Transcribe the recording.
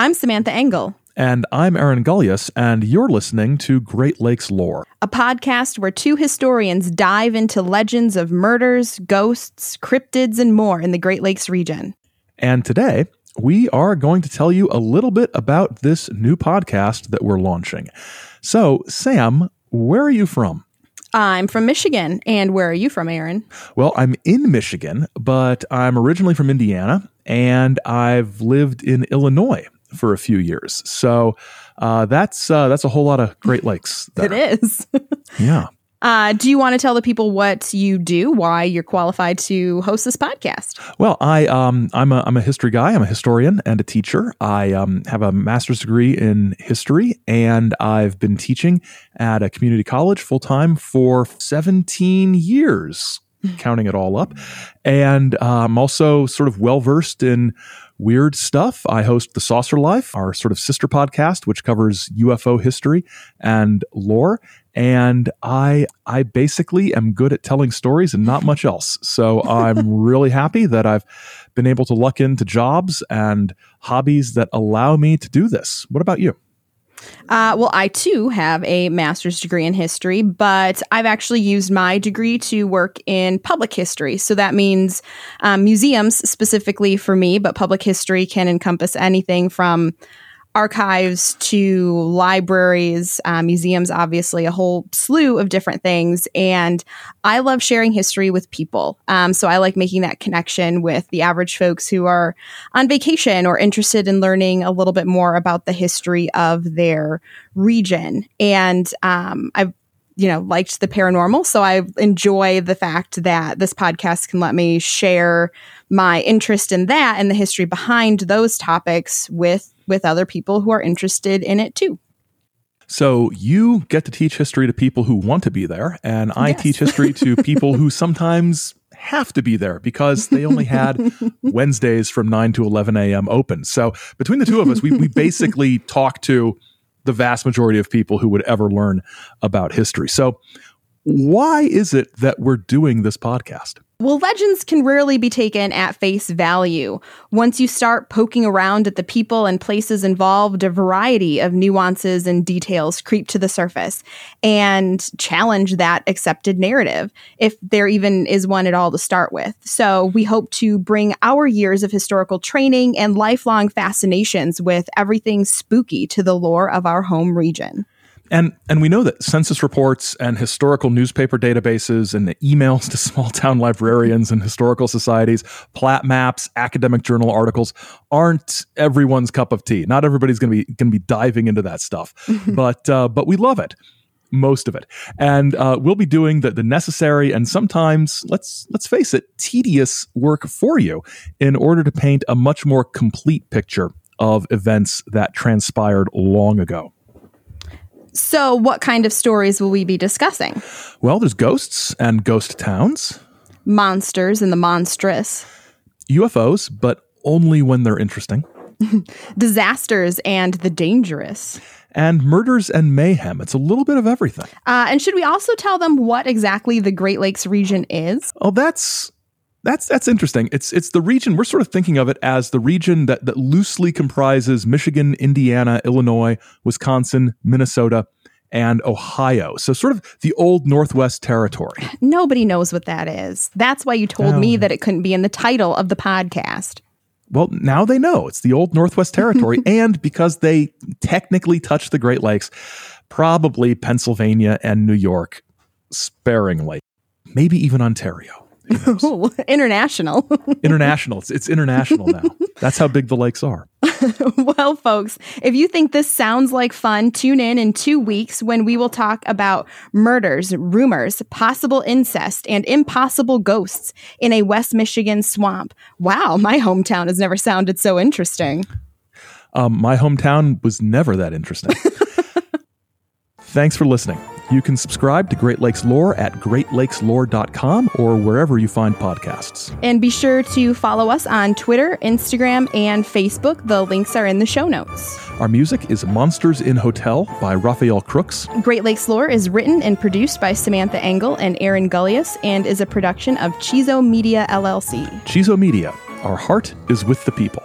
I'm Samantha Engel. And I'm Aaron Gulyas, and you're listening to Great Lakes Lore, a podcast where two historians dive into legends of murders, ghosts, cryptids, and more in the Great Lakes region. And today, we are going to tell you a little bit about this new podcast that we're launching. So, Sam, where are you from? I'm from Michigan. And where are you from, Aaron? Well, I'm in Michigan, but I'm originally from Indiana and I've lived in Illinois for a few years. So uh, that's uh, that's a whole lot of Great Lakes. There. It is. yeah. Uh, do you want to tell the people what you do, why you're qualified to host this podcast? Well, I um, I'm a I'm a history guy. I'm a historian and a teacher. I um, have a master's degree in history, and I've been teaching at a community college full time for 17 years, counting it all up. And uh, I'm also sort of well versed in weird stuff. I host The Saucer Life, our sort of sister podcast, which covers UFO history and lore. And I I basically am good at telling stories and not much else. So I'm really happy that I've been able to luck into jobs and hobbies that allow me to do this. What about you? Uh, well, I too have a master's degree in history, but I've actually used my degree to work in public history. So that means um, museums specifically for me, but public history can encompass anything from archives to libraries, uh, museums, obviously, a whole slew of different things. And I love sharing history with people. Um, so I like making that connection with the average folks who are on vacation or interested in learning a little bit more about the history of their region. And um, I've you know, liked the paranormal. So I enjoy the fact that this podcast can let me share my interest in that and the history behind those topics with with other people who are interested in it too. So you get to teach history to people who want to be there, and I yes. teach history to people who sometimes have to be there because they only had Wednesdays from 9 to 11 a.m. open. So between the two of us, we, we basically talk to the vast majority of people who would ever learn about history. So why is it that we're doing this podcast? Well, legends can rarely be taken at face value. Once you start poking around at the people and places involved, a variety of nuances and details creep to the surface and challenge that accepted narrative, if there even is one at all to start with. So, we hope to bring our years of historical training and lifelong fascinations with everything spooky to the lore of our home region. And and we know that census reports and historical newspaper databases and emails to small town librarians and historical societies, plat maps, academic journal articles aren't everyone's cup of tea. Not everybody's going to be going to be diving into that stuff, but uh, but we love it most of it. And uh, we'll be doing the, the necessary and sometimes, let's let's face it, tedious work for you in order to paint a much more complete picture of events that transpired long ago. So, what kind of stories will we be discussing? Well, there's ghosts and ghost towns, monsters and the monstrous, UFOs, but only when they're interesting, disasters and the dangerous, and murders and mayhem. It's a little bit of everything. Uh, and should we also tell them what exactly the Great Lakes region is? Oh, that's that's that's interesting. It's it's the region we're sort of thinking of it as the region that that loosely comprises Michigan, Indiana, Illinois, Wisconsin, Minnesota, and Ohio. So sort of the old Northwest territory. Nobody knows what that is. That's why you told me that it couldn't be in the title of the podcast. Well, now they know. It's the old Northwest territory and because they technically touch the Great Lakes, probably Pennsylvania and New York sparingly. Maybe even Ontario. international. international. It's, it's international now. That's how big the lakes are. well, folks, if you think this sounds like fun, tune in in two weeks when we will talk about murders, rumors, possible incest, and impossible ghosts in a West Michigan swamp. Wow, my hometown has never sounded so interesting. Um, my hometown was never that interesting. Thanks for listening. You can subscribe to Great Lakes Lore at greatlakeslore.com or wherever you find podcasts. And be sure to follow us on Twitter, Instagram, and Facebook. The links are in the show notes. Our music is Monsters in Hotel by Rafael Krux. Great Lakes Lore is written and produced by Samantha Engel and Aaron Gulyas and is a production of Chizo Media LLC. Chizo Media. Our heart is with the people.